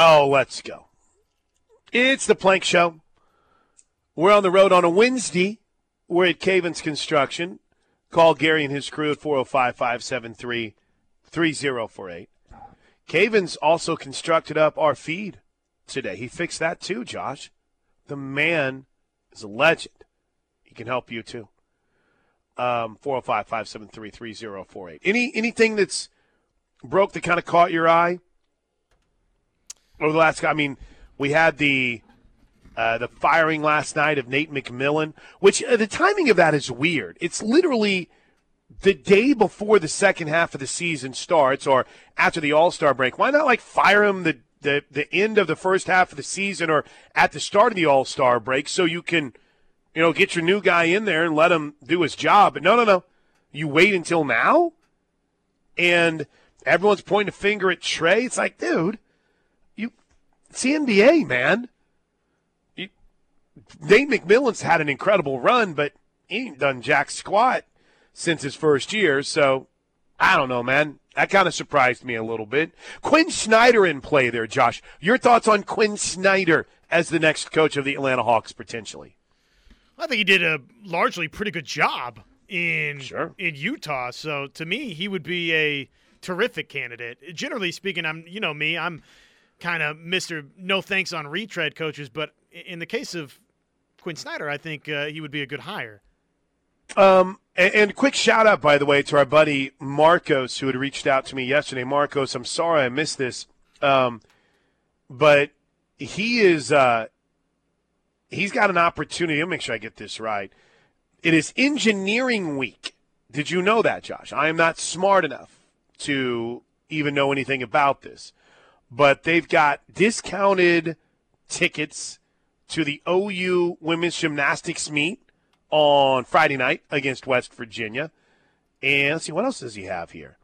Oh, let's go. It's the Plank Show. We're on the road on a Wednesday. We're at Cavens Construction. Call Gary and his crew at 405 573 3048. Cavens also constructed up our feed today. He fixed that too, Josh. The man is a legend. He can help you too. Um, 405 573 3048. Any Anything that's broke that kind of caught your eye over the last, I mean, we had the uh, the firing last night of Nate McMillan, which uh, the timing of that is weird. It's literally the day before the second half of the season starts or after the All Star break. Why not like fire him the, the the end of the first half of the season or at the start of the All Star break so you can, you know, get your new guy in there and let him do his job. But no, no, no. You wait until now, and everyone's pointing a finger at Trey. It's like, dude, it's the NBA, man. Nate McMillan's had an incredible run, but he ain't done jack squat since his first year. So I don't know, man. That kind of surprised me a little bit. Quin Snyder in play there, Josh. Your thoughts on Quin Snyder as the next coach of the Atlanta Hawks potentially? I think he did a largely pretty good job in sure. in Utah. So to me, he would be a terrific candidate. Generally speaking, I'm you know me, I'm kind of Mister No thanks on retread coaches, but in the case of Quin Snyder, I think uh, he would be a good hire. Um, and, and, quick shout out, by the way, to our buddy Marcos, who had reached out to me yesterday. Marcos, I'm sorry I missed this, um, but he is uh, he's got an opportunity. I'll make sure I get this right. It is Engineering Week. Did you know that, Josh? I am not smart enough to even know anything about this, but they've got discounted tickets to the OU women's gymnastics meet on Friday night against West Virginia. And let's see, what else does he have here?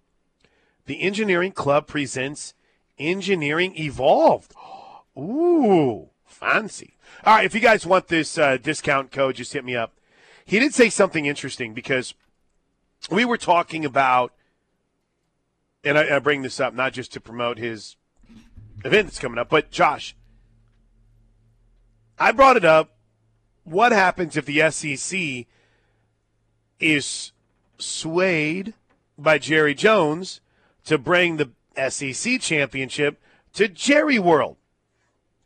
The Engineering Club presents Engineering Evolved. Ooh, fancy. All right, if you guys want this uh, discount code, just hit me up. He did say something interesting because we were talking about, and I, I bring this up not just to promote his event that's coming up, but Josh, I brought it up. What happens if the SEC is swayed by Jerry Jones to bring the SEC championship to Jerry World?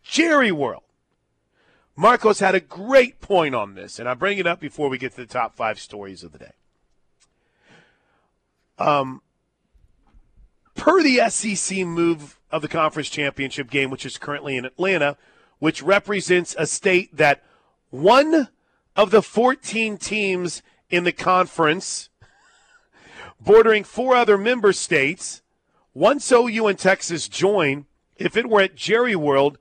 Jerry World. Marcos had a great point on this, and I bring it up before we get to the top five stories of the day. Um, per the SEC move of the conference championship game, which is currently in Atlanta, which represents a state that one of the 14 teams in the conference, bordering four other member states, once OU and Texas join, if it were at Jerry World,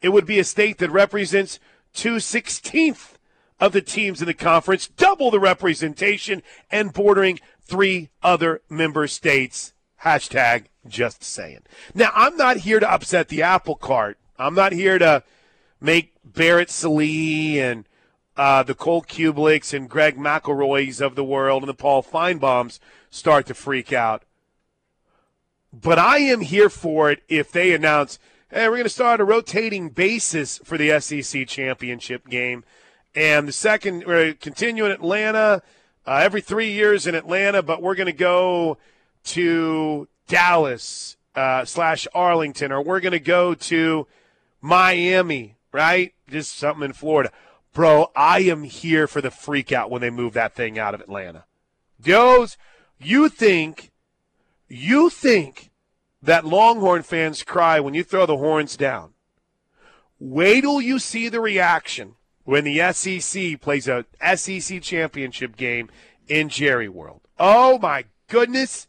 it would be a state that represents two sixteenth of the teams in the conference, double the representation, and bordering three other member states. Hashtag just saying. Now, I'm not here to upset the apple cart. I'm not here to make Barrett Sallee and uh, the Cole Cubelics and Greg McElroys of the world and the Paul Finebaums start to freak out. But I am here for it if they announce, hey, we're going to start a rotating basis for the SEC championship game. And the second, we're continuing Atlanta uh, every three years in Atlanta, but we're going to go to Dallas uh, slash Arlington, or we're going to go to Miami right? Just something in Florida. Bro, I am here for the freak out when they move that thing out of Atlanta. Those, you think, you think that Longhorn fans cry when you throw the horns down. Wait till you see the reaction when the SEC plays a SEC championship game in Jerry World. Oh my goodness.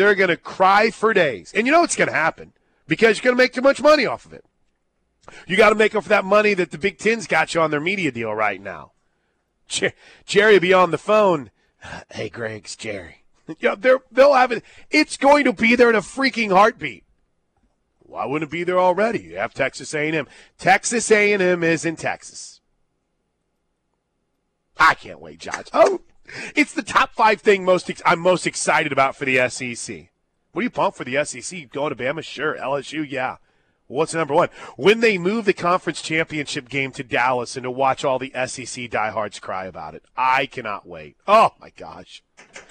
They're going to cry for days. And you know what's going to happen because you're going to make too much money off of it. You got to make up for that money that the Big Ten's got you on their media deal right now. Jerry will be on the phone. Hey, Greg's Jerry. Yeah, they'll have it. It's going to be there in a freaking heartbeat. Why wouldn't it be there already? You have Texas A&M. Texas A&M is in Texas. I can't wait, Josh. Oh, it's the top five thing most ex- I'm most excited about for the SEC. What are you pumped for the SEC? Going to Bama? Sure. LSU? Yeah. What's number one? When they move the conference championship game to Dallas and to watch all the SEC diehards cry about it. I cannot wait. Oh, my gosh.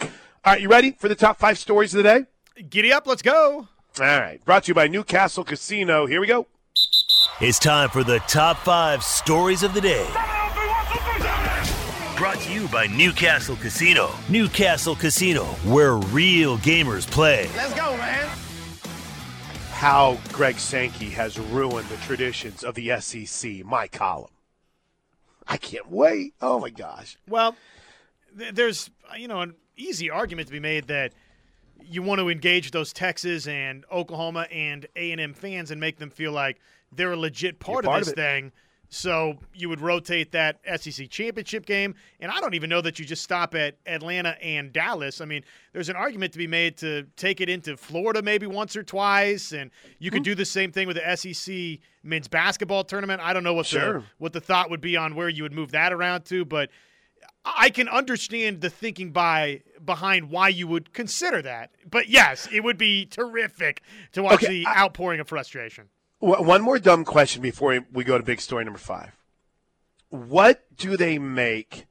All right, you ready for the top five stories of the day? Giddy up, let's go. All right, brought to you by Newcastle Casino. Here we go. It's time for the top five stories of the day. Brought to you by Newcastle Casino. Newcastle Casino, where real gamers play. Let's go, man. How Greg Sankey has ruined the traditions of the SEC, my column. I can't wait. Oh, my gosh. Well, th- there's, you know, an easy argument to be made that you want to engage those Texas and Oklahoma and A&M fans and make them feel like they're a legit part, part of this of thing. So you would rotate that SEC championship game, and I don't even know that you just stop at Atlanta and Dallas. I mean, there's an argument to be made to take it into Florida maybe once or twice, and you could hmm. do the same thing with the SEC men's basketball tournament. I don't know what Sure. the what the thought would be on where you would move that around to, but I can understand the thinking by behind why you would consider that. But yes, it would be terrific to watch Okay, the I- outpouring of frustration. One more dumb question before we go to big story number five. What do they make?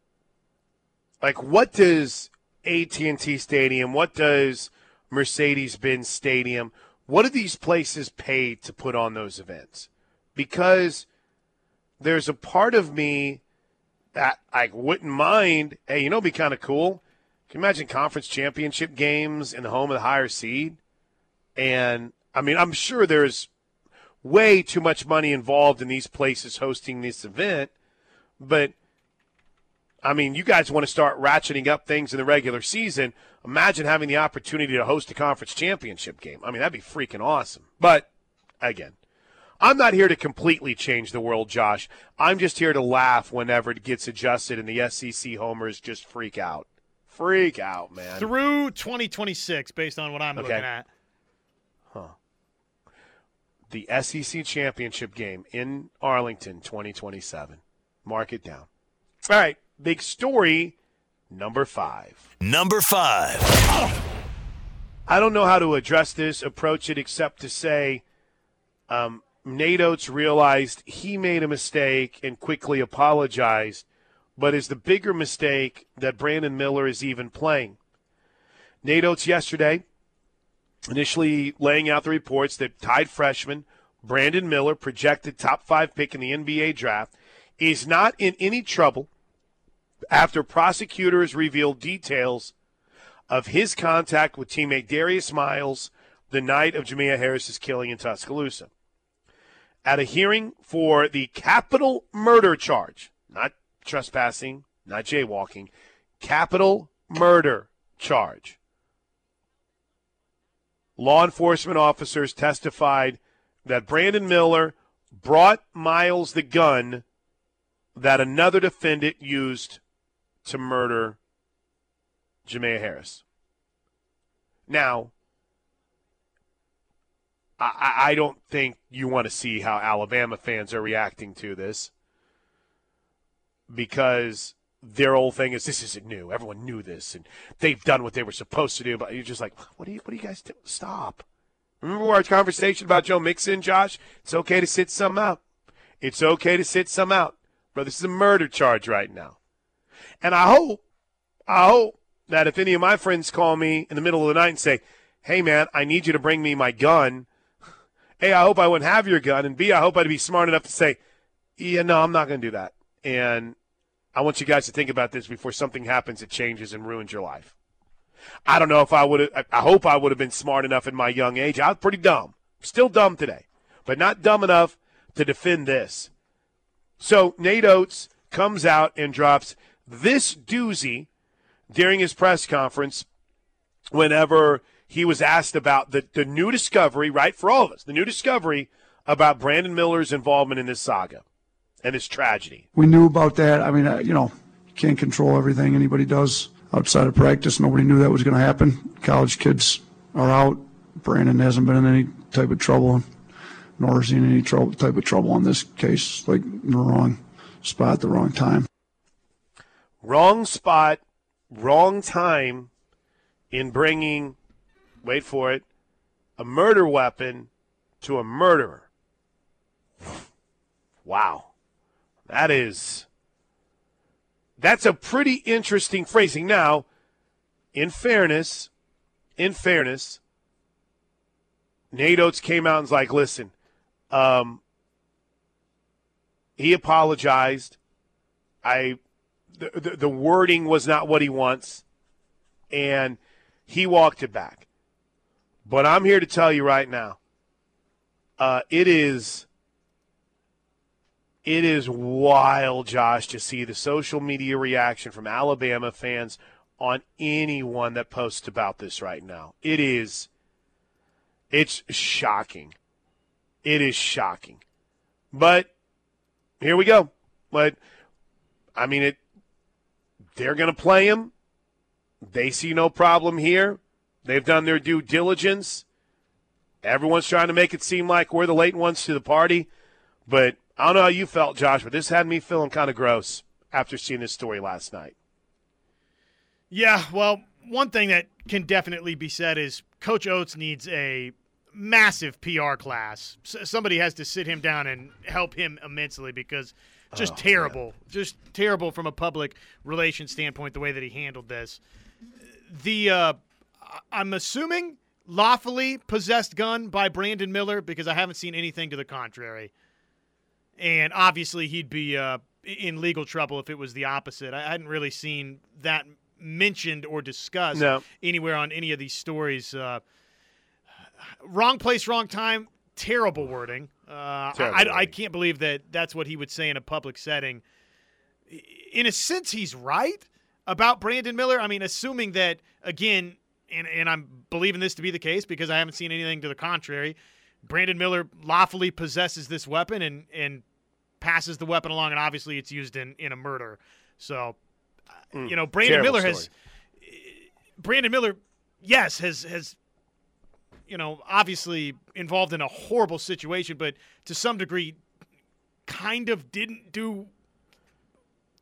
Like, what does AT&T Stadium? What does Mercedes-Benz Stadium? What do these places pay to put on those events? Because there's a part of me that I wouldn't mind. Hey, you know, be kind of cool. Can you imagine conference championship games in the home of the higher seed? And I mean, I'm sure there's way too much money involved in these places hosting this event. But I mean, you guys want to start ratcheting up things in the regular season. Imagine having the opportunity to host a conference championship game. I mean, that'd be freaking awesome. But again, I'm not here to completely change the world, Josh. I'm just here to laugh whenever it gets adjusted and the SEC homers just freak out. Freak out, man. Through 2026, based on what I'm Okay. looking at. The SEC championship game in Arlington 2027. Mark it down. All right, big story number five. Number five. I don't know how to address this, approach it, except to say um, Nate Oats realized he made a mistake and quickly apologized, but is the bigger mistake that Brandon Miller is even playing. Nate Oats yesterday initially laying out the reports that tied freshman Brandon Miller, projected top five pick in the NBA draft, is not in any trouble after prosecutors revealed details of his contact with teammate Darius Miles the night of Jamea Harris's killing in Tuscaloosa. At a hearing for the capital murder charge, not trespassing, not jaywalking, capital murder charge. Law enforcement officers testified that Brandon Miller brought Miles the gun that another defendant used to murder Jamea Harris. Now, I, I don't think you want to see how Alabama fans are reacting to this because their old thing is this isn't new. Everyone knew this, and they've done what they were supposed to do. But you're just like, what do you, what do you guys do? Stop. Remember our conversation about Joe Mixon, Josh? It's okay to sit some out. It's okay to sit some out, bro. This is a murder charge right now, and I hope, I hope that if any of my friends call me in the middle of the night and say, "Hey, man, I need you to bring me my gun," A, I hope I wouldn't have your gun, and B, I hope I'd be smart enough to say, "Yeah, no, I'm not going to do that," and I want you guys to think about this before something happens that changes and ruins your life. I don't know if I would have, I hope I would have been smart enough in my young age. I was pretty dumb. Still dumb today, but not dumb enough to defend this. So Nate Oats comes out and drops this doozy during his press conference whenever he was asked about the, the new discovery, right, for all of us, the new discovery about Brandon Miller's involvement in this saga and this tragedy. we knew about that. I mean, uh, you know, you can't control everything anybody does outside of practice. Nobody knew that was going to happen. College kids are out. Brandon hasn't been in any type of trouble, nor seen any trouble, type of trouble on this case. Like in the wrong spot, the wrong time. Wrong spot, wrong time in bringing, wait for it, a murder weapon to a murderer. Wow. That is that's a pretty interesting phrasing. Now, in fairness, in fairness, Nate Oats came out and was like, listen, um, he apologized. I the, the, the wording was not what he wants, and he walked it back. But I'm here to tell you right now, uh, it is it is wild, Josh, to see the social media reaction from Alabama fans on anyone that posts about this right now. It is it's shocking. It is shocking. But here we go. But I mean it they're going to play him. They see no problem here. They've done their due diligence. Everyone's trying to make it seem like we're the late ones to the party. But I don't know how you felt, Josh, but this had me feeling kind of gross after seeing this story last night. Yeah, well, one thing that can definitely be said is Coach Oats needs a massive PR class. S- somebody has to sit him down and help him immensely because just Oh, terrible, man. just terrible from a public relations standpoint the way that he handled this. The uh, I'm assuming lawfully possessed gun by Brandon Miller because I haven't seen anything to the contrary. And obviously, he'd be uh, in legal trouble if it was the opposite. I hadn't really seen that mentioned or discussed No. anywhere on any of these stories. Uh, wrong place, wrong time. Terrible wording. Uh, Terrible I, I wording. can't believe that that's what he would say in a public setting. In a sense, he's right about Brandon Miller. I mean, assuming that again, and and I'm believing this to be the case because I haven't seen anything to the contrary. Brandon Miller lawfully possesses this weapon and and passes the weapon along, and obviously it's used in in a murder. So, uh, you know, Brandon Mm. Miller has Brandon Miller, yes, has has you know obviously involved in a horrible situation, but to some degree, kind of didn't do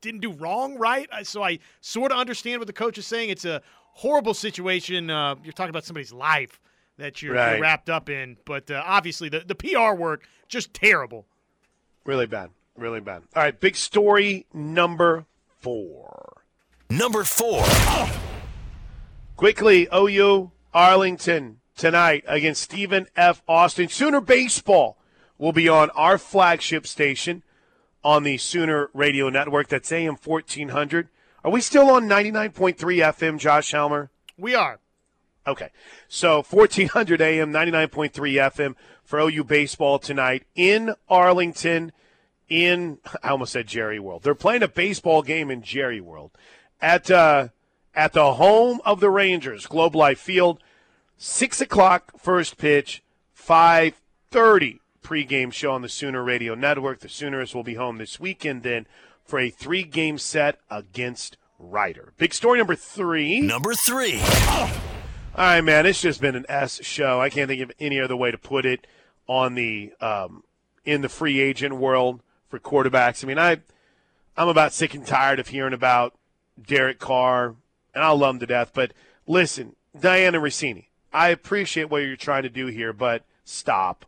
didn't do wrong, right? So I sort of understand what the coach is saying. It's a horrible situation. Uh, you're talking about somebody's life that you're, you're wrapped up in, but uh, obviously the the PR work just terrible. Really bad. Really bad. All right, big story number four. Number four. Quickly, OU Arlington tonight against Stephen F. Austin. Sooner Baseball will be on our flagship station on the Sooner Radio Network. That's AM 1400. Are we still on 99.3 FM, Josh Helmer? We are. Okay. So 1400 AM, 99.3 FM for OU baseball tonight in Arlington in I almost said Jerry World. They're playing a baseball game in Jerry World at uh, at the home of the Rangers, Globe Life Field. Six o'clock first pitch, five thirty pregame show on the Sooner Radio Network. The Sooners will be home this weekend then for a three game set against Rider. Big story number three. Number three. All right, man. It's just been an S show. I can't think of any other way to put it on the um, in the free agent world for quarterbacks. I mean, I I'm about sick and tired of hearing about Derek Carr, and I love him to death. But listen, Dianna Russini, I appreciate what you're trying to do here, but stop.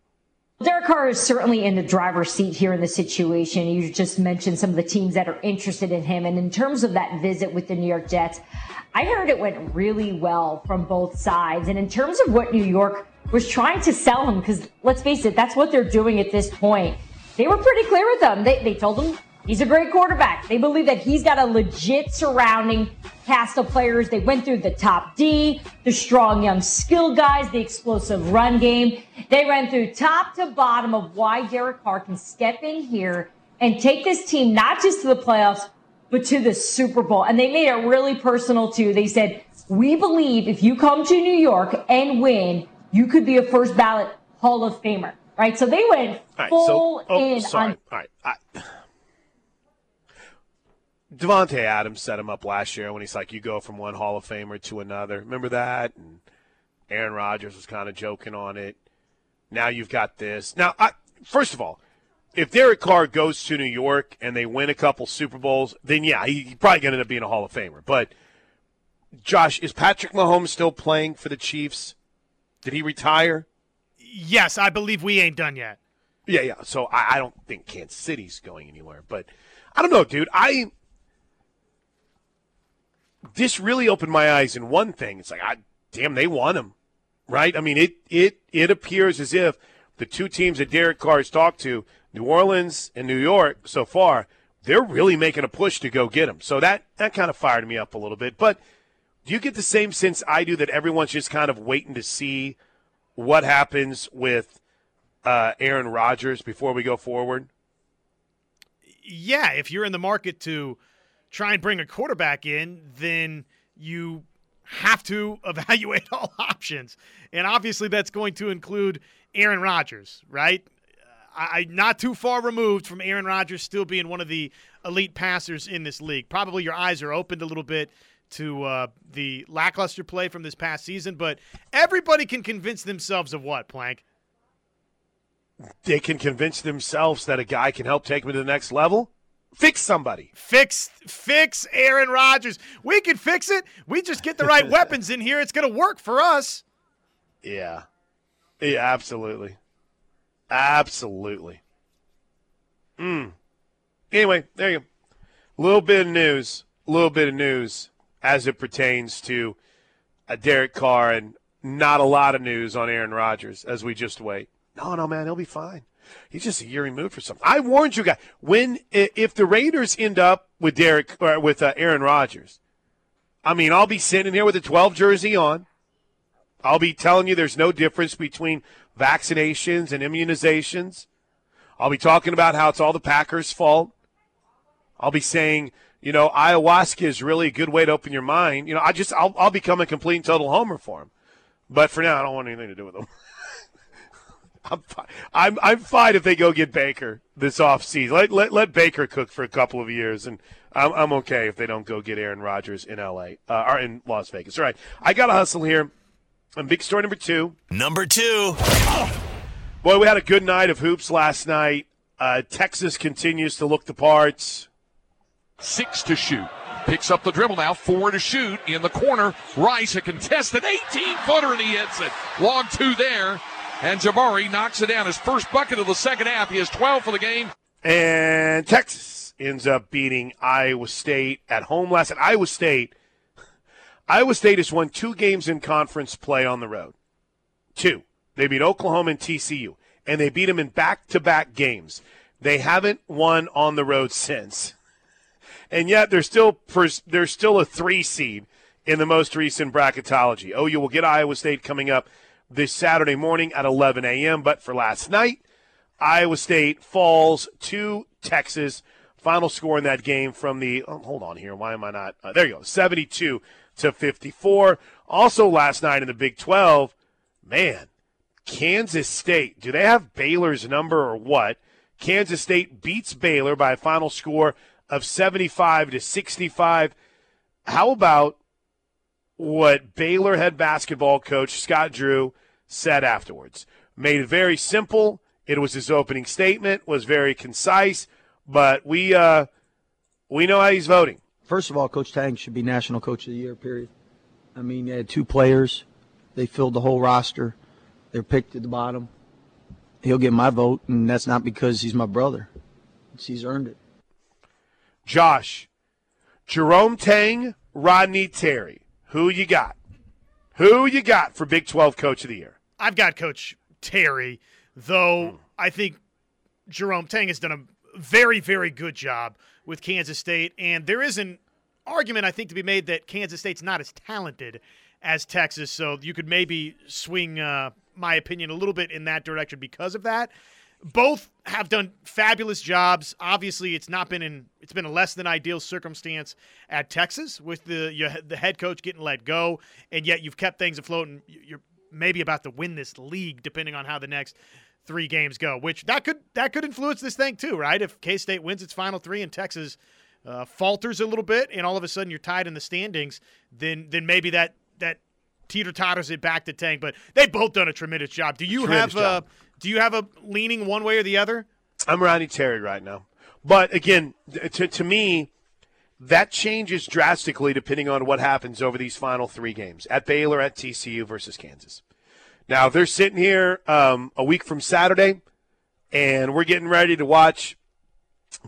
Derek Carr is certainly in the driver's seat here in the situation. You just mentioned some of the teams that are interested in him. And in terms of that visit with the New York Jets, I heard it went really well from both sides. And in terms of what New York was trying to sell him, because let's face it, that's what they're doing at this point. They were pretty clear with them. They, they told him he's a great quarterback. They believe that he's got a legit surrounding cast of players. They went through the top D, the strong young skill guys, the explosive run game. They ran through top to bottom of why Derek Carr can step in here and take this team not just to the playoffs, but to the Super Bowl. And they made it really personal too. They said, we believe if you come to New York and win, you could be a first ballot Hall of Famer. Right? So they went All right, full so oh, in sorry. on All right, I, Davante Adams set him up last year when he's like, you go from one Hall of Famer to another. Remember that? And Aaron Rodgers was kind of joking on it. Now you've got this. Now, I, first of all, if Derek Carr goes to New York and they win a couple Super Bowls, then yeah, he, he's probably going to end up being a Hall of Famer. But Josh, is Patrick Mahomes still playing for the Chiefs? Did he retire? Yes, I believe we ain't done yet. Yeah, yeah. So I, I don't think Kansas City's going anywhere, but I don't know, dude. I this really opened my eyes in one thing. It's like, I, damn, they want him, right? I mean, it it it appears as if the two teams that Derek Carr has talked to, New Orleans and New York, so far, they're really making a push to go get him. So that that kind of fired me up a little bit. But do you get the same sense I do that everyone's just kind of waiting to see what happens with uh, Aaron Rodgers before we go forward? Yeah, if you're in the market to try and bring a quarterback in, then you have to evaluate all options. And obviously, that's going to include Aaron Rodgers, right? I, not too far removed from Aaron Rodgers still being one of the elite passers in this league. Probably your eyes are opened a little bit to uh, the lackluster play from this past season, but everybody can convince themselves of what, Plank? They can convince themselves that a guy can help take them to the next level. Fix somebody. Fix fix Aaron Rodgers. We can fix it. We just get the right weapons in here. It's going to work for us. Yeah. Yeah, absolutely. Absolutely. Mm. Anyway, there you go. A little bit of news. A little bit of news as it pertains to a Derek Carr and not a lot of news on Aaron Rodgers as we just wait. No, no, man, he'll be fine. He's just a year removed for something. I warned you guys when if the Raiders end up with Derek or with uh, Aaron Rodgers, I mean, I'll be sitting here with a 12 jersey on. I'll be telling you there's no difference between vaccinations and immunizations. I'll be talking about how it's all the Packers' fault. I'll be saying, you know, ayahuasca is really a good way to open your mind. You know, I just I'll, I'll become a complete and total homer for him. But for now, I don't want anything to do with him. I'm fine. I'm I'm fine if they go get Baker this offseason. Let, let let Baker cook for a couple of years, and I'm I'm okay if they don't go get Aaron Rodgers in L.A. Uh, or in Las Vegas. All right, I got to hustle here. And big story number two. Number two. Boy, we had a good night of hoops last night. Uh, Texas continues to look the parts. Six to shoot. Picks up the dribble now. Four to shoot in the corner. Rice, a contested 18 footer, and he hits it. Long two there. And Jabari knocks it down. His first bucket of the second half. He has 12 for the game. And Texas ends up beating Iowa State at home last night. Iowa State. Iowa State has won two games in conference play on the road. Two. They beat Oklahoma and TCU, and they beat them in back-to-back games. They haven't won on the road since, and yet they're still they're still a three seed in the most recent bracketology. Oh, you will get Iowa State coming up this Saturday morning at 11 a.m. But for last night, Iowa State falls to Texas. Final score in that game from the oh, hold on here. Why am I not? Uh, there you go. 72 to 54. Also last night in the Big 12, man, Kansas State. Do they have Baylor's number or what? Kansas State beats Baylor by a final score of 75 to 65. How about what Baylor head basketball coach Scott Drew said afterwards. Made it very simple. It was his opening statement, was very concise, but we uh, we know how he's voting. First of all, Coach Tang should be National Coach of the Year. Period. I mean, they had two players. They filled the whole roster. They're picked at the bottom. He'll get my vote, and that's not because he's my brother. It's he's earned it. Josh, Jerome Tang, Rodney Terry. Who you got? Who you got for Big 12 Coach of the Year? I've got Coach Terry, though mm. I think Jerome Tang has done a very, very good job with Kansas State. And there is an argument, I think, to be made that Kansas State's not as talented as Texas. So you could maybe swing uh, my opinion a little bit in that direction because of that both have done fabulous jobs. Obviously, it's not been in it's been a less than ideal circumstance at Texas with the your, the head coach getting let go, and yet you've kept things afloat, and you're maybe about to win this league, depending on how the next three games go. Which that could that could influence this thing too, right? If K State wins its final three and Texas uh, falters a little bit, and all of a sudden you're tied in the standings, then then maybe that that teeter totters it back to tank. But they've both done a tremendous job. Do you tremendous have uh, do you have a leaning one way or the other? I'm Ronnie Terry right now. But again, to, to me, that changes drastically depending on what happens over these final three games at Baylor, at TCU versus Kansas. Now, if they're sitting here um, a week from Saturday, and we're getting ready to watch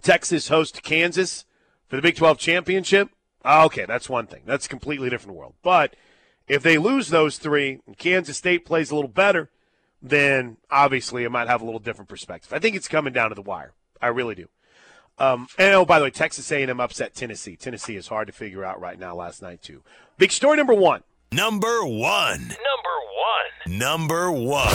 Texas host Kansas for the Big 12 championship. Okay, that's one thing. That's a completely different world. But if they lose those three and Kansas State plays a little better, then obviously it might have a little different perspective. I think it's coming down to the wire. I really do. Um, and oh, by the way, Texas A&M upset Tennessee. Tennessee is hard to figure out right now. Last night too. Big story number one. Number one. Number one. Number one.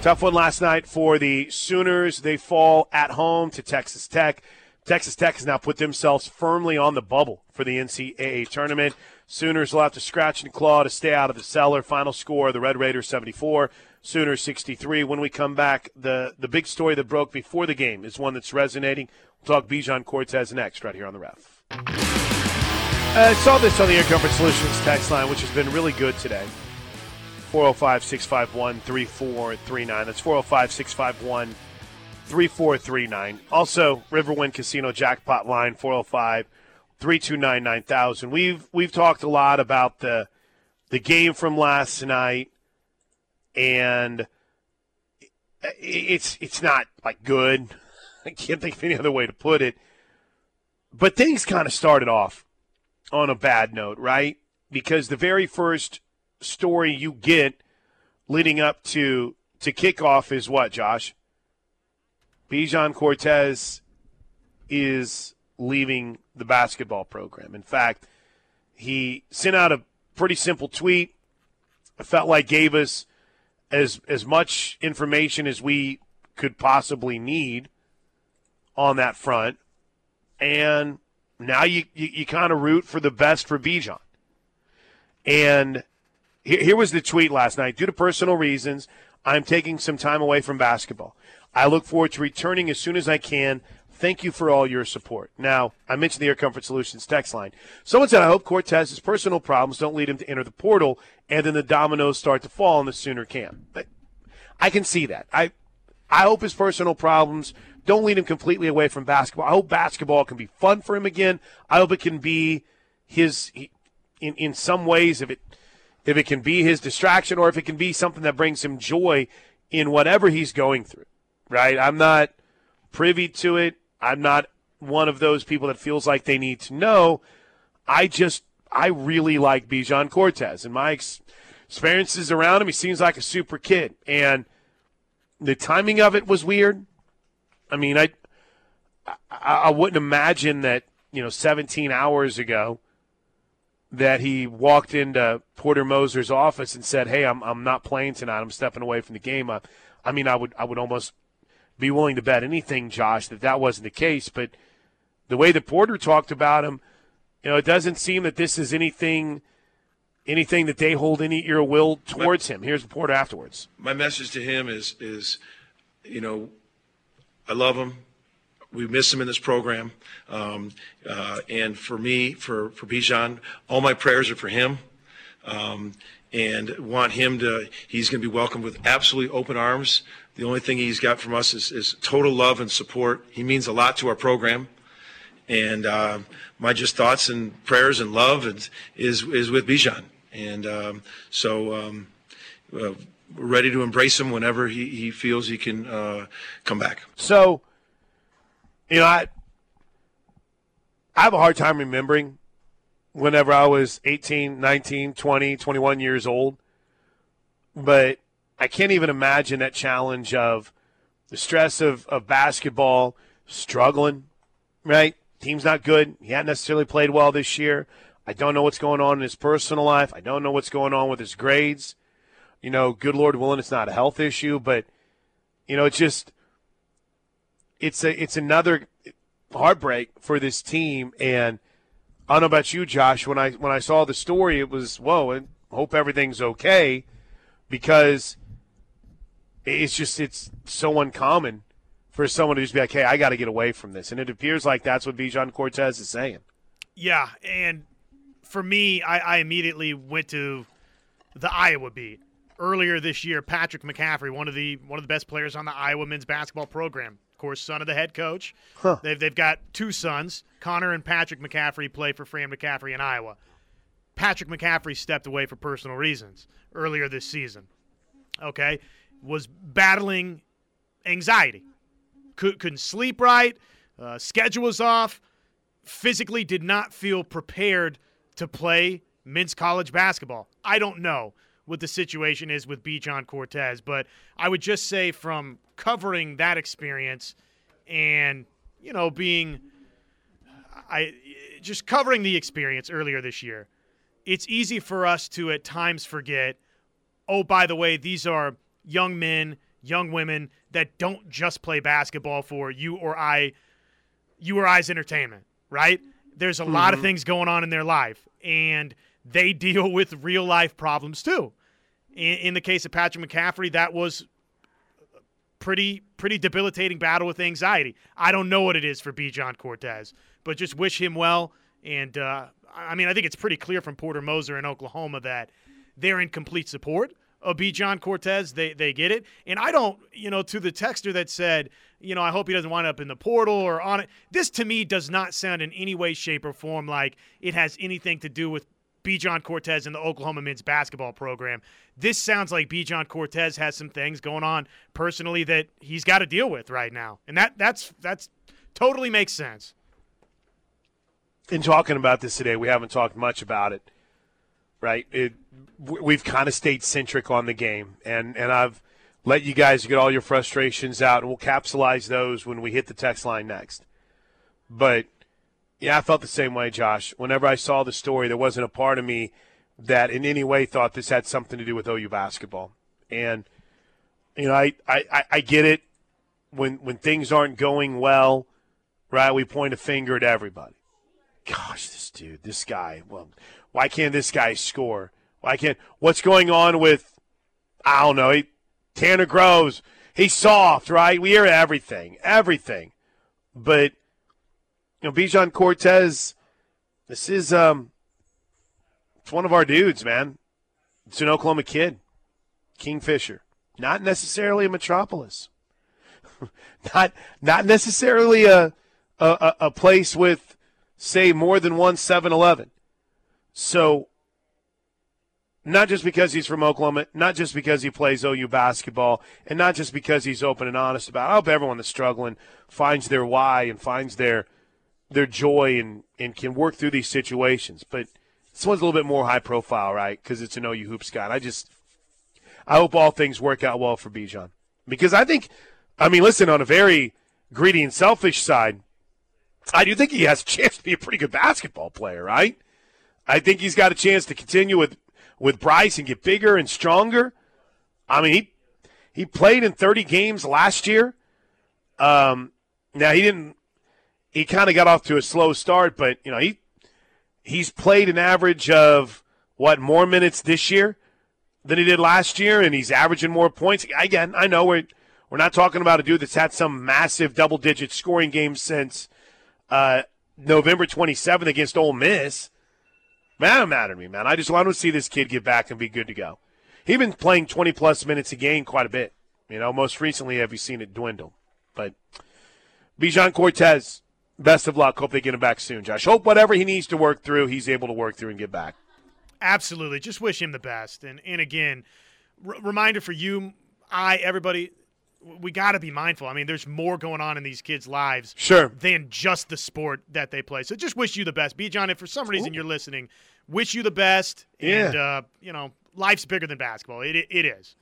Tough one last night for the Sooners. They fall at home to Texas Tech. Texas Tech has now put themselves firmly on the bubble for the NCAA tournament. Sooners will have to scratch and claw to stay out of the cellar. Final score: the Red Raiders 74, Sooners 63. When we come back, the the big story that broke before the game is one that's resonating. We'll talk Bijan Cortes next, right here on the Ref. I saw this on the Air Comfort Solutions text line, which has been really good today. 405 651 3439. That's 405 651 3439. Also, Riverwind Casino jackpot line 405 329 9000. We've we've talked a lot about the the game from last night and it's it's not like good. I can't think of any other way to put it. But things kind of started off on a bad note, right? Because the very first story you get leading up to to kickoff is what, Josh? Bijan Cortes is leaving the basketball program. In fact, he sent out a pretty simple tweet. I felt like gave us as as much information as we could possibly need on that front. And now you, you, you kind of root for the best for Bijan. And here, here was the tweet last night. Due to personal reasons, I'm taking some time away from basketball. I look forward to returning as soon as I can. Thank you for all your support. Now, I mentioned the Air Comfort Solutions text line. Someone said, I hope Cortes's personal problems don't lead him to enter the portal and then the dominoes start to fall in the Sooner camp. But I can see that. I, I hope his personal problems don't lead him completely away from basketball. I hope basketball can be fun for him again. I hope it can be his, in, in some ways, if it, if it can be his distraction or if it can be something that brings him joy in whatever he's going through, right? I'm not privy to it. I'm not one of those people that feels like they need to know. I just, I really like Bijan Cortes. And my ex- experiences around him, he seems like a super kid. And the timing of it was weird. I mean, I, I, I wouldn't imagine that you know 17 hours ago that he walked into Porter Moser's office and said, "Hey, I'm I'm not playing tonight. I'm stepping away from the game." I, I mean, I would I would almost be willing to bet anything, Josh, that that wasn't the case. But the way that Porter talked about him, you know, it doesn't seem that this is anything anything that they hold any ill will towards him. Here's Porter afterwards. My message to him is is, you know, I love him. We miss him in this program. Um, uh, and for me, for, for Bijan, all my prayers are for him. Um, and want him to, he's going to be welcomed with absolutely open arms. The only thing he's got from us is, is total love and support. He means a lot to our program. And uh, my just thoughts and prayers and love is, is, is with Bijan. And um, so um, uh, we're ready to embrace him whenever he, he feels he can uh, come back. So, you know, I I have a hard time remembering whenever I was 18, 19, 20, 21 years old. But I can't even imagine that challenge of the stress of, of basketball, struggling, right? Team's not good. He hadn't necessarily played well this year. I don't know what's going on in his personal life. I don't know what's going on with his grades. You know, good Lord willing, it's not a health issue, but you know, it's just it's a it's another heartbreak for this team. And I don't know about you, Josh. When I when I saw the story, it was whoa. And hope everything's okay because it's just it's so uncommon for someone to just be like, "Hey, I got to get away from this," and it appears like that's what Bijan Cortes is saying. Yeah, and for me, I, I immediately went to the Iowa beat earlier this year. Patrick McCaffery, one of the one of the best players on the Iowa men's basketball program, of course, son of the head coach. Huh. They've they've got two sons. Connor and Patrick McCaffery play for Fran McCaffery in Iowa. Patrick McCaffery stepped away for personal reasons earlier this season. Okay, was battling anxiety could, couldn't sleep right, uh, schedule was off, physically did not feel prepared to play men's college basketball. I don't know what the situation is with Bijan Cortes. but I would just say from covering that experience and you know being I just covering the experience earlier this year, it's easy for us to at times forget. Oh, by the way, these are young men, young women that don't just play basketball for you or I, you or I's entertainment, right? There's a mm-hmm. lot of mm-hmm. things going on in their life, and they deal with real life problems too. In, in the case of Patrick McCaffery, that was pretty pretty debilitating battle with anxiety. I don't know what it is for Bijan Cortes, but just wish him well. And uh, I mean, I think it's pretty clear from Porter Moser in Oklahoma that they're in complete support of Bijan Cortes. They they get it, and I don't, you know, to the texter that said, you know, I hope he doesn't wind up in the portal or on it. This to me does not sound in any way, shape, or form like it has anything to do with Bijan Cortes and the Oklahoma men's basketball program. This sounds like Bijan Cortes has some things going on personally that he's got to deal with right now, and that that's that's totally makes sense. In talking about this today, we haven't talked much about it, right? It, we've kind of stayed centric on the game, and and I've let you guys get all your frustrations out, and we'll capsulize those when we hit the text line next. But yeah, I felt the same way, Josh. Whenever I saw the story, there wasn't a part of me that in any way thought this had something to do with OU basketball. And you know, I, I, I get it. When when things aren't going well, right, we point a finger at everybody. Gosh, this dude, this guy, well, why can't this guy score? Why can't what's going on with I don't know, he, Tanner Groves, he's soft, right? We hear everything, everything. But you know, Bijan Cortes, this is um, it's one of our dudes, man. It's an Oklahoma kid, Kingfisher. Not necessarily a metropolis. not not necessarily a, a a place with say more than one 7-Eleven. So not just because he's from Oklahoma, not just because he plays OU basketball, and not just because he's open and honest about. It. I hope everyone that's struggling finds their why and finds their their joy and, and can work through these situations. But this one's a little bit more high profile, right? Because it's an OU hoops guy. I just, I hope all things work out well for Bijan. Because I think, I mean, listen, on a very greedy and selfish side, I do think he has a chance to be a pretty good basketball player, right? I think he's got a chance to continue with, with Bryce and get bigger and stronger. I mean, he, he played in 30 games last year. Um, now, he didn't he kind of got off to a slow start, but you know he he's played an average of what more minutes this year than he did last year, and he's averaging more points. Again, I know we're we're not talking about a dude that's had some massive double digit scoring game since uh, November 27th against Ole Miss. Man, it matter to me, man. I just want to see this kid get back and be good to go. He's been playing 20 plus minutes a game quite a bit. You know, most recently, have you seen it dwindle? But Bijan Cortes, best of luck. Hope they get him back soon, Josh. Hope whatever he needs to work through, he's able to work through and get back. Absolutely. Just wish him the best. And and again, r- reminder for you, I, everybody, we got to be mindful. I mean, there's more going on in these kids' lives sure. than just the sport that they play. So just wish you the best. Bijan, if for some reason Ooh. you're listening, wish you the best. And, yeah. uh, you know, life's bigger than basketball. It, it, it is.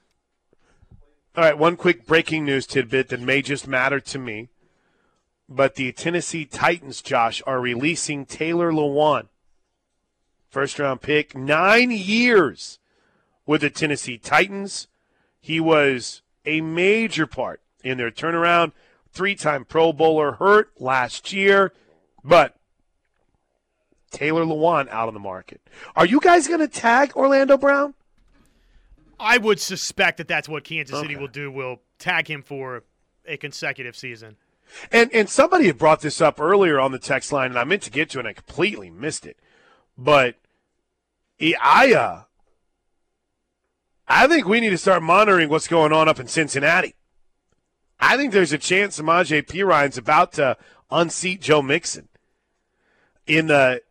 All right, one quick breaking news tidbit that may just matter to me but the Tennessee Titans, Josh, are releasing Taylor Lewan. First round pick, nine years with the Tennessee Titans. He was a major part in their turnaround. Three time Pro Bowler, hurt last year, but Taylor Lewan out on the market. Are you guys going to tag Orlando Brown? I would suspect that that's what Kansas City will do. Will tag him for a consecutive season. And and somebody had brought this up earlier on the text line, and I meant to get to it, and I completely missed it. But I uh, I think we need to start monitoring what's going on up in Cincinnati. I think there's a chance Samaje Perine's about to unseat Joe Mixon in the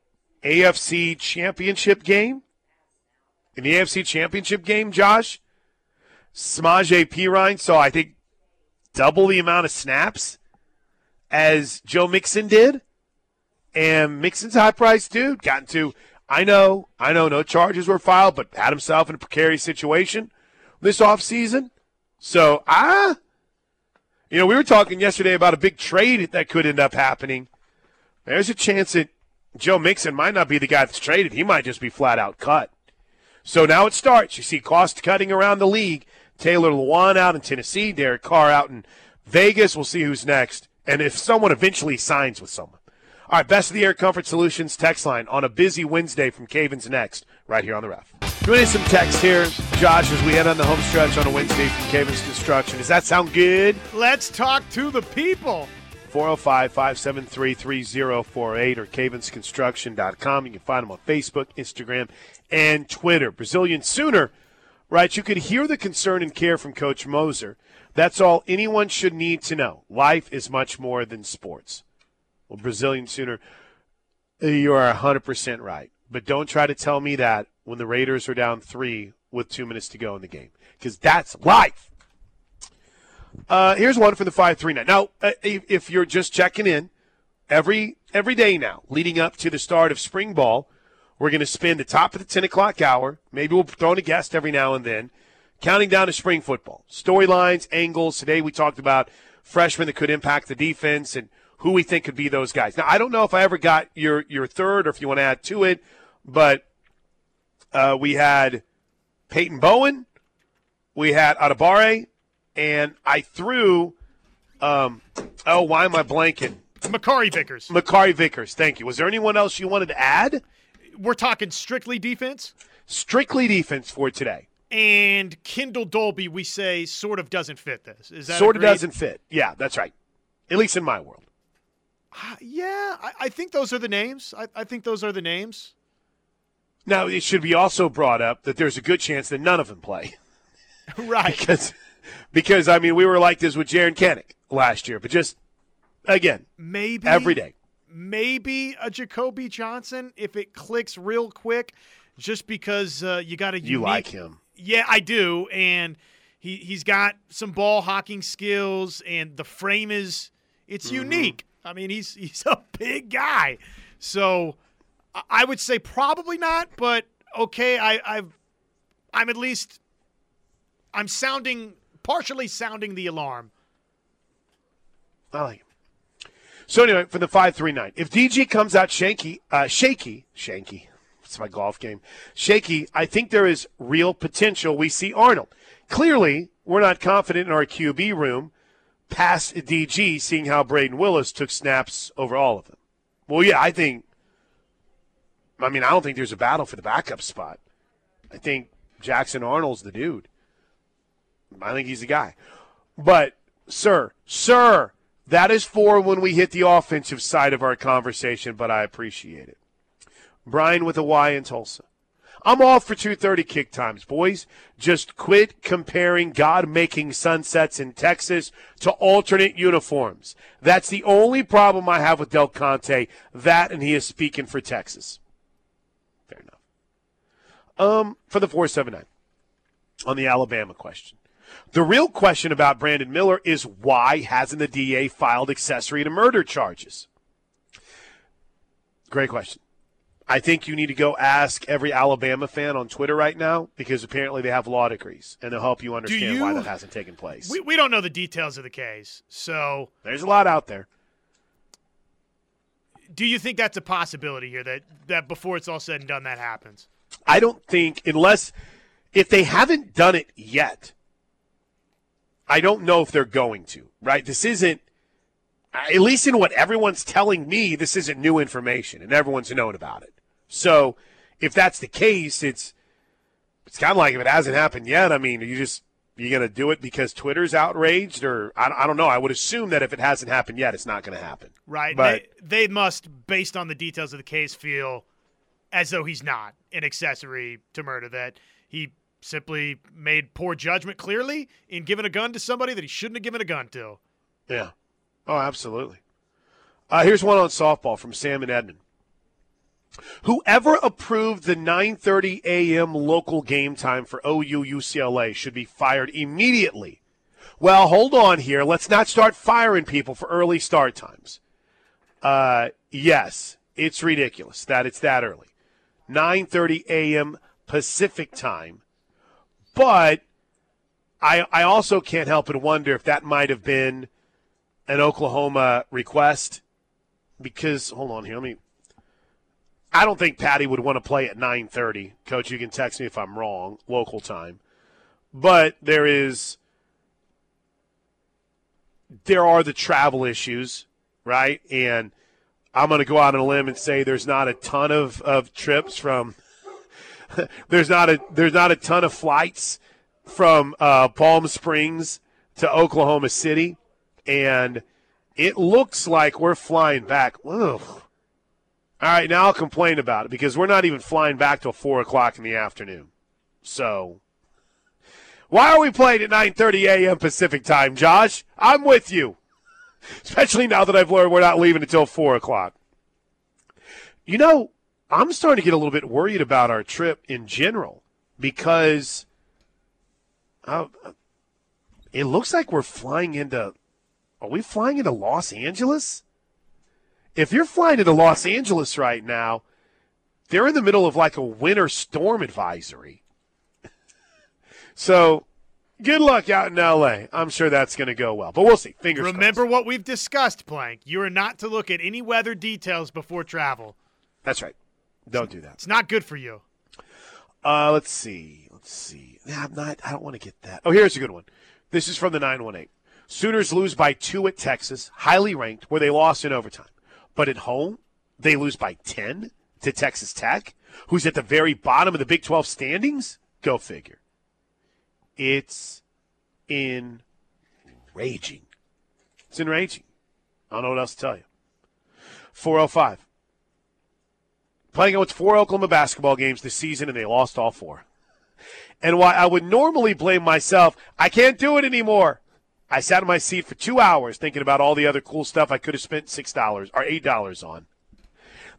AFC Championship game. In the AFC Championship game, Josh, Samaje Perine saw I think double the amount of snaps as Joe Mixon did. And Mixon's high priced dude got into, I know, I know no charges were filed, but had himself in a precarious situation this offseason. So, I, you know, we were talking yesterday about a big trade that could end up happening. There's a chance that Joe Mixon might not be the guy that's traded. He might just be flat out cut. So now it starts. You see cost cutting around the league. Taylor Lewan out in Tennessee, Derek Carr out in Vegas. We'll see who's next. And if someone eventually signs with someone. All right, best of the air comfort solutions text line on a busy Wednesday from Cavens next, right here on the ref. Doing some text here, Josh, as we head on the home stretch on a Wednesday from Cavens Construction. Does that sound good? Let's talk to the people. 405 573 3048 or cavensconstruction.com. You can find them on Facebook, Instagram, and Twitter. Brazilian Sooner, right? You could hear the concern and care from Coach Moser. That's all anyone should need to know. Life is much more than sports. Well, Brazilian Sooner, you are 100% right. But don't try to tell me that when the Raiders are down three with two minutes to go in the game, because that's life. Uh, here's one for the 539. Now, uh, if you're just checking in, every every day now, leading up to the start of spring ball, we're going to spend the top of the 10 o'clock hour. Maybe we'll throw in a guest every now and then, counting down to spring football. Storylines, angles. Today we talked about freshmen that could impact the defense and who we think could be those guys. Now, I don't know if I ever got your, your third or if you want to add to it, but uh, we had Peyton Bowen, we had Adebawore, and I threw. Um, oh, why am I blanking? Makari Vickers. Makari Vickers. Thank you. Was there anyone else you wanted to add? We're talking strictly defense. Strictly defense for today. And Kendel Dolby, we say, sort of doesn't fit this. Is that sort agreed? of doesn't fit? Yeah, that's right. At least in my world. Uh, yeah, I, I, think those are the names. I, I think those are the names. Now it should be also brought up that there's a good chance that none of them play. right. because because I mean we were like this with Jaren Kanak last year, but just again, maybe every day. Maybe a Jacoby Johnson if it clicks real quick, just because uh, you got to. You like him? Yeah, I do, and he he's got some ball hawking skills, and the frame is it's mm-hmm. unique. I mean, he's he's a big guy, so I would say probably not, but okay. I, I've I'm at least I'm sounding partially sounding the alarm. I like it. So anyway, for the five three nine, if DG comes out shaky, uh, shaky, shaky, it's my golf game, shaky. I think there is real potential. We see Arnold. Clearly, we're not confident in our QB room past DG, seeing how Braden Willis took snaps over all of them. Well, yeah, I think. I mean, I don't think there's a battle for the backup spot. I think Jackson Arnold's the dude. I think he's the guy. But, sir, sir, that is for when we hit the offensive side of our conversation, but I appreciate it. Brian with a Y in Tulsa. I'm all for 230 kick times, boys. Just quit comparing God making sunsets in Texas to alternate uniforms. That's the only problem I have with Del Conte. That, and he is speaking for Texas. Fair enough. Um, for the 479 on the Alabama question. The real question about Brandon Miller is why hasn't the DA filed accessory to murder charges? Great question. I think you need to go ask every Alabama fan on Twitter right now because apparently they have law degrees and they'll help you understand you, why that hasn't taken place. We, we don't know the details of the case, so there's a lot out there. Do you think that's a possibility here that that before it's all said and done that happens? I don't think unless if they haven't done it yet, I don't know if they're going to, right? This isn't, at least in what everyone's telling me, this isn't new information and everyone's known about it. So if that's the case, it's, it's kind of like if it hasn't happened yet, I mean, are you just, you going to do it because Twitter's outraged or I, I don't know. I would assume that if it hasn't happened yet, it's not going to happen. Right. But they, they must, based on the details of the case, feel as though he's not an accessory to murder, that he simply made poor judgment clearly in giving a gun to somebody that he shouldn't have given a gun to. Yeah. Oh, absolutely. Uh, here's one on softball from Sam and Edmond. Whoever approved the 9:30 a.m. local game time for OU UCLA should be fired immediately. Well, hold on here. Let's not start firing people for early start times. Uh, yes, it's ridiculous that it's that early. 9:30 a.m. Pacific time. But I I also can't help but wonder if that might have been an Oklahoma request because hold on here, let me I don't think Patty would want to play at 9:30. Coach, you can text me if I'm wrong, local time. But there is there are the travel issues, right? And I'm going to go out on a limb and say there's not a ton of, of trips from there's not a there's not a ton of flights from uh, Palm Springs to Oklahoma City, and it looks like we're flying back. Ugh. All right, now I'll complain about it because we're not even flying back till four o'clock in the afternoon. So, why are we playing at 9:30 a.m. Pacific time, Josh? I'm with you, especially now that I've learned we're not leaving until four o'clock. You know, I'm starting to get a little bit worried about our trip in general because uh, it looks like we're flying into. Are we flying into Los Angeles? If you're flying into Los Angeles right now, they're in the middle of like a winter storm advisory. so good luck out in LA. I'm sure that's going to go well, but we'll see. Fingers Remember crossed. what we've discussed, Plank. You are not to look at any weather details before travel. That's right. Don't do that. It's not good for you. Uh, let's see. Let's see. Yeah, I'm not. I don't want to get that. Oh, here's a good one. This is from the 918. Sooners lose by two at Texas, highly ranked, where they lost in overtime. But at home, they lose by 10 to Texas Tech, who's at the very bottom of the Big 12 standings? Go figure. It's enraging. It's enraging. I don't know what else to tell you. 405. Playing with four Oklahoma basketball games this season, and they lost all four. And why I would normally blame myself, I can't do it anymore. I sat in my seat for two hours thinking about all the other cool stuff I could have spent six dollars or eight dollars on.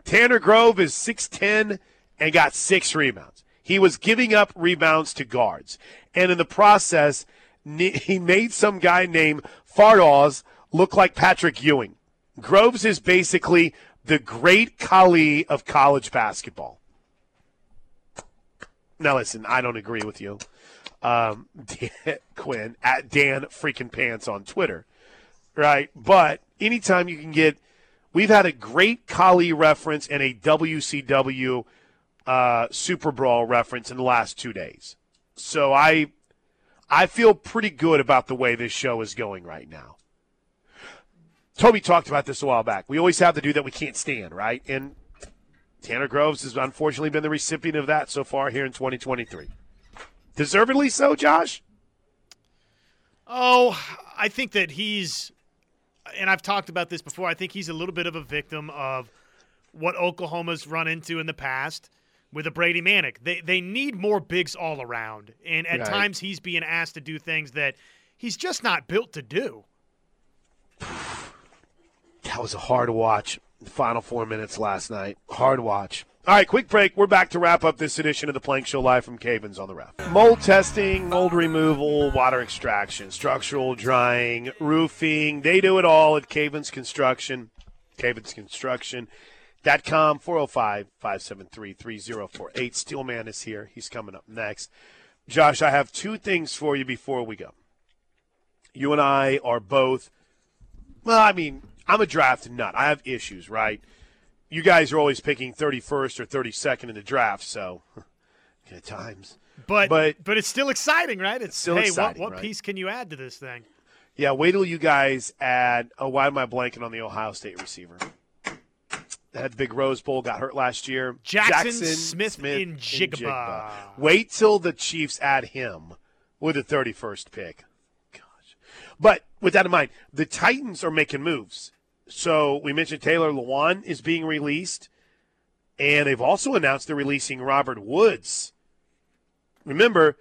Tanner Groves is six ten and got six rebounds. He was giving up rebounds to guards, and in the process, he made some guy named Fardaws look like Patrick Ewing. Groves is basically the great Khali of college basketball. Now, listen, I don't agree with you um, Dan, Quinn at Dan freaking pants on Twitter, right? But anytime you can get, we've had a great Khali reference and a WCW uh, Super Brawl reference in the last two days. So I, I feel pretty good about the way this show is going right now. Toby talked about this a while back. We always have to do that we can't stand, right? And Tanner Groves has unfortunately been the recipient of that so far here in 2023. Deservedly so, Josh? Oh, I think that he's, and I've talked about this before, I think he's a little bit of a victim of what Oklahoma's run into in the past with a Brady Manek. They, they need more bigs all around. And at Right. times he's being asked to do things that he's just not built to do. That was a hard watch. Final four minutes last night. Hard watch. All right, quick break. We're back to wrap up this edition of the Plank Show live from Cavens on the Ref. Mold testing, mold removal, water extraction, structural drying, roofing. They do it all at Cavens Construction. Cavens Construction.com, 405 573 3048. Steelman is here. He's coming up next. Josh, I have two things for you before we go. You and I are both well, I mean, I'm a draft nut. I have issues, right? You guys are always picking 31st or 32nd in the draft, so at times. But, But- but it's still exciting, right? It's still hey, exciting, what, what right? piece can you add to this thing? Yeah, wait till you guys add. Oh, why am I blanking on the Ohio State receiver? That had the big Rose Bowl, got hurt last year. Jackson Smith in Jigaba. Wait till the Chiefs add him with the 31st pick. Gosh. But with that in mind, the Titans are making moves. So we mentioned Taylor Lewan is being released, and they've also announced they're releasing Robert Woods. Remember,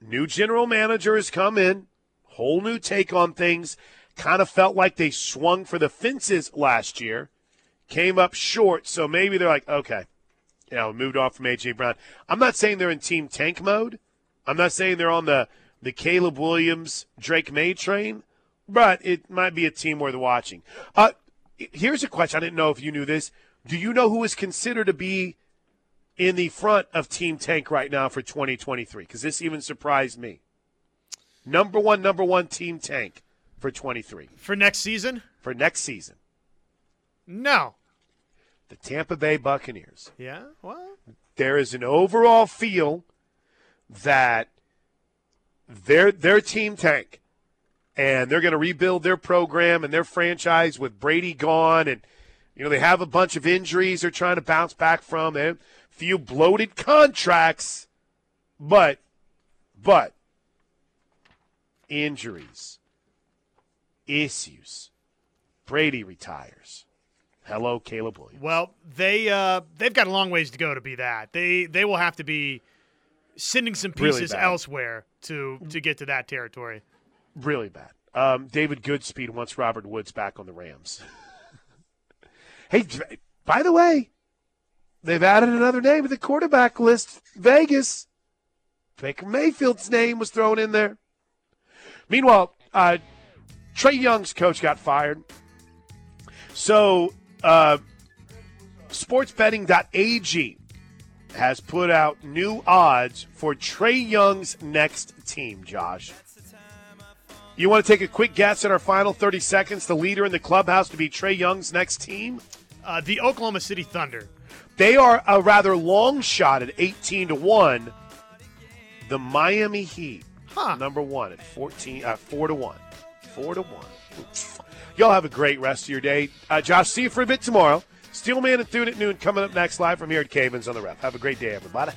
new general manager has come in, whole new take on things. Kind of felt like they swung for the fences last year, came up short. So maybe they're like, okay, you know, moved on from AJ Brown. I'm not saying they're in team tank mode. I'm not saying they're on the the Caleb Williams, Drake Maye train, but it might be a team worth watching. Uh, here's a question. I didn't know if you knew this. Do you know who is considered to be in the front of Team Tank right now for 2023? Because this even surprised me. Number one, number one Team Tank for 23. For next season? For next season. No. The Tampa Bay Buccaneers. Yeah, well. There is an overall feel that they're, they're Team Tank. And they're going to rebuild their program and their franchise with Brady gone. And, you know, they have a bunch of injuries they're trying to bounce back from. They have a few bloated contracts. But, but, injuries, issues. Brady retires. Hello, Caleb Williams. Well, they uh, they've got a long ways to go to be that. They they will have to be sending some pieces bad. elsewhere to to get to that territory. Really bad. Um, David Goodspeed wants Robert Woods back on the Rams. hey, by the way, they've added another name to the quarterback list. Vegas. Baker Mayfield's name was thrown in there. Meanwhile, uh, Trae Young's coach got fired. So, uh, sportsbetting.ag has put out new odds for Trae Young's next team, Josh. You want to take a quick guess at our final 30 seconds? The leader in the clubhouse to be Trae Young's next team? Uh, the Oklahoma City Thunder. They are a rather long shot at 18 to 1. The Miami Heat, Huh. number one at 14, uh, 4 to 1. 4 to 1. Y'all have a great rest of your day. Uh, Josh, see you for a bit tomorrow. Steelman and Thune at noon coming up next live from here at Cavens on the Ref. Have a great day, everybody.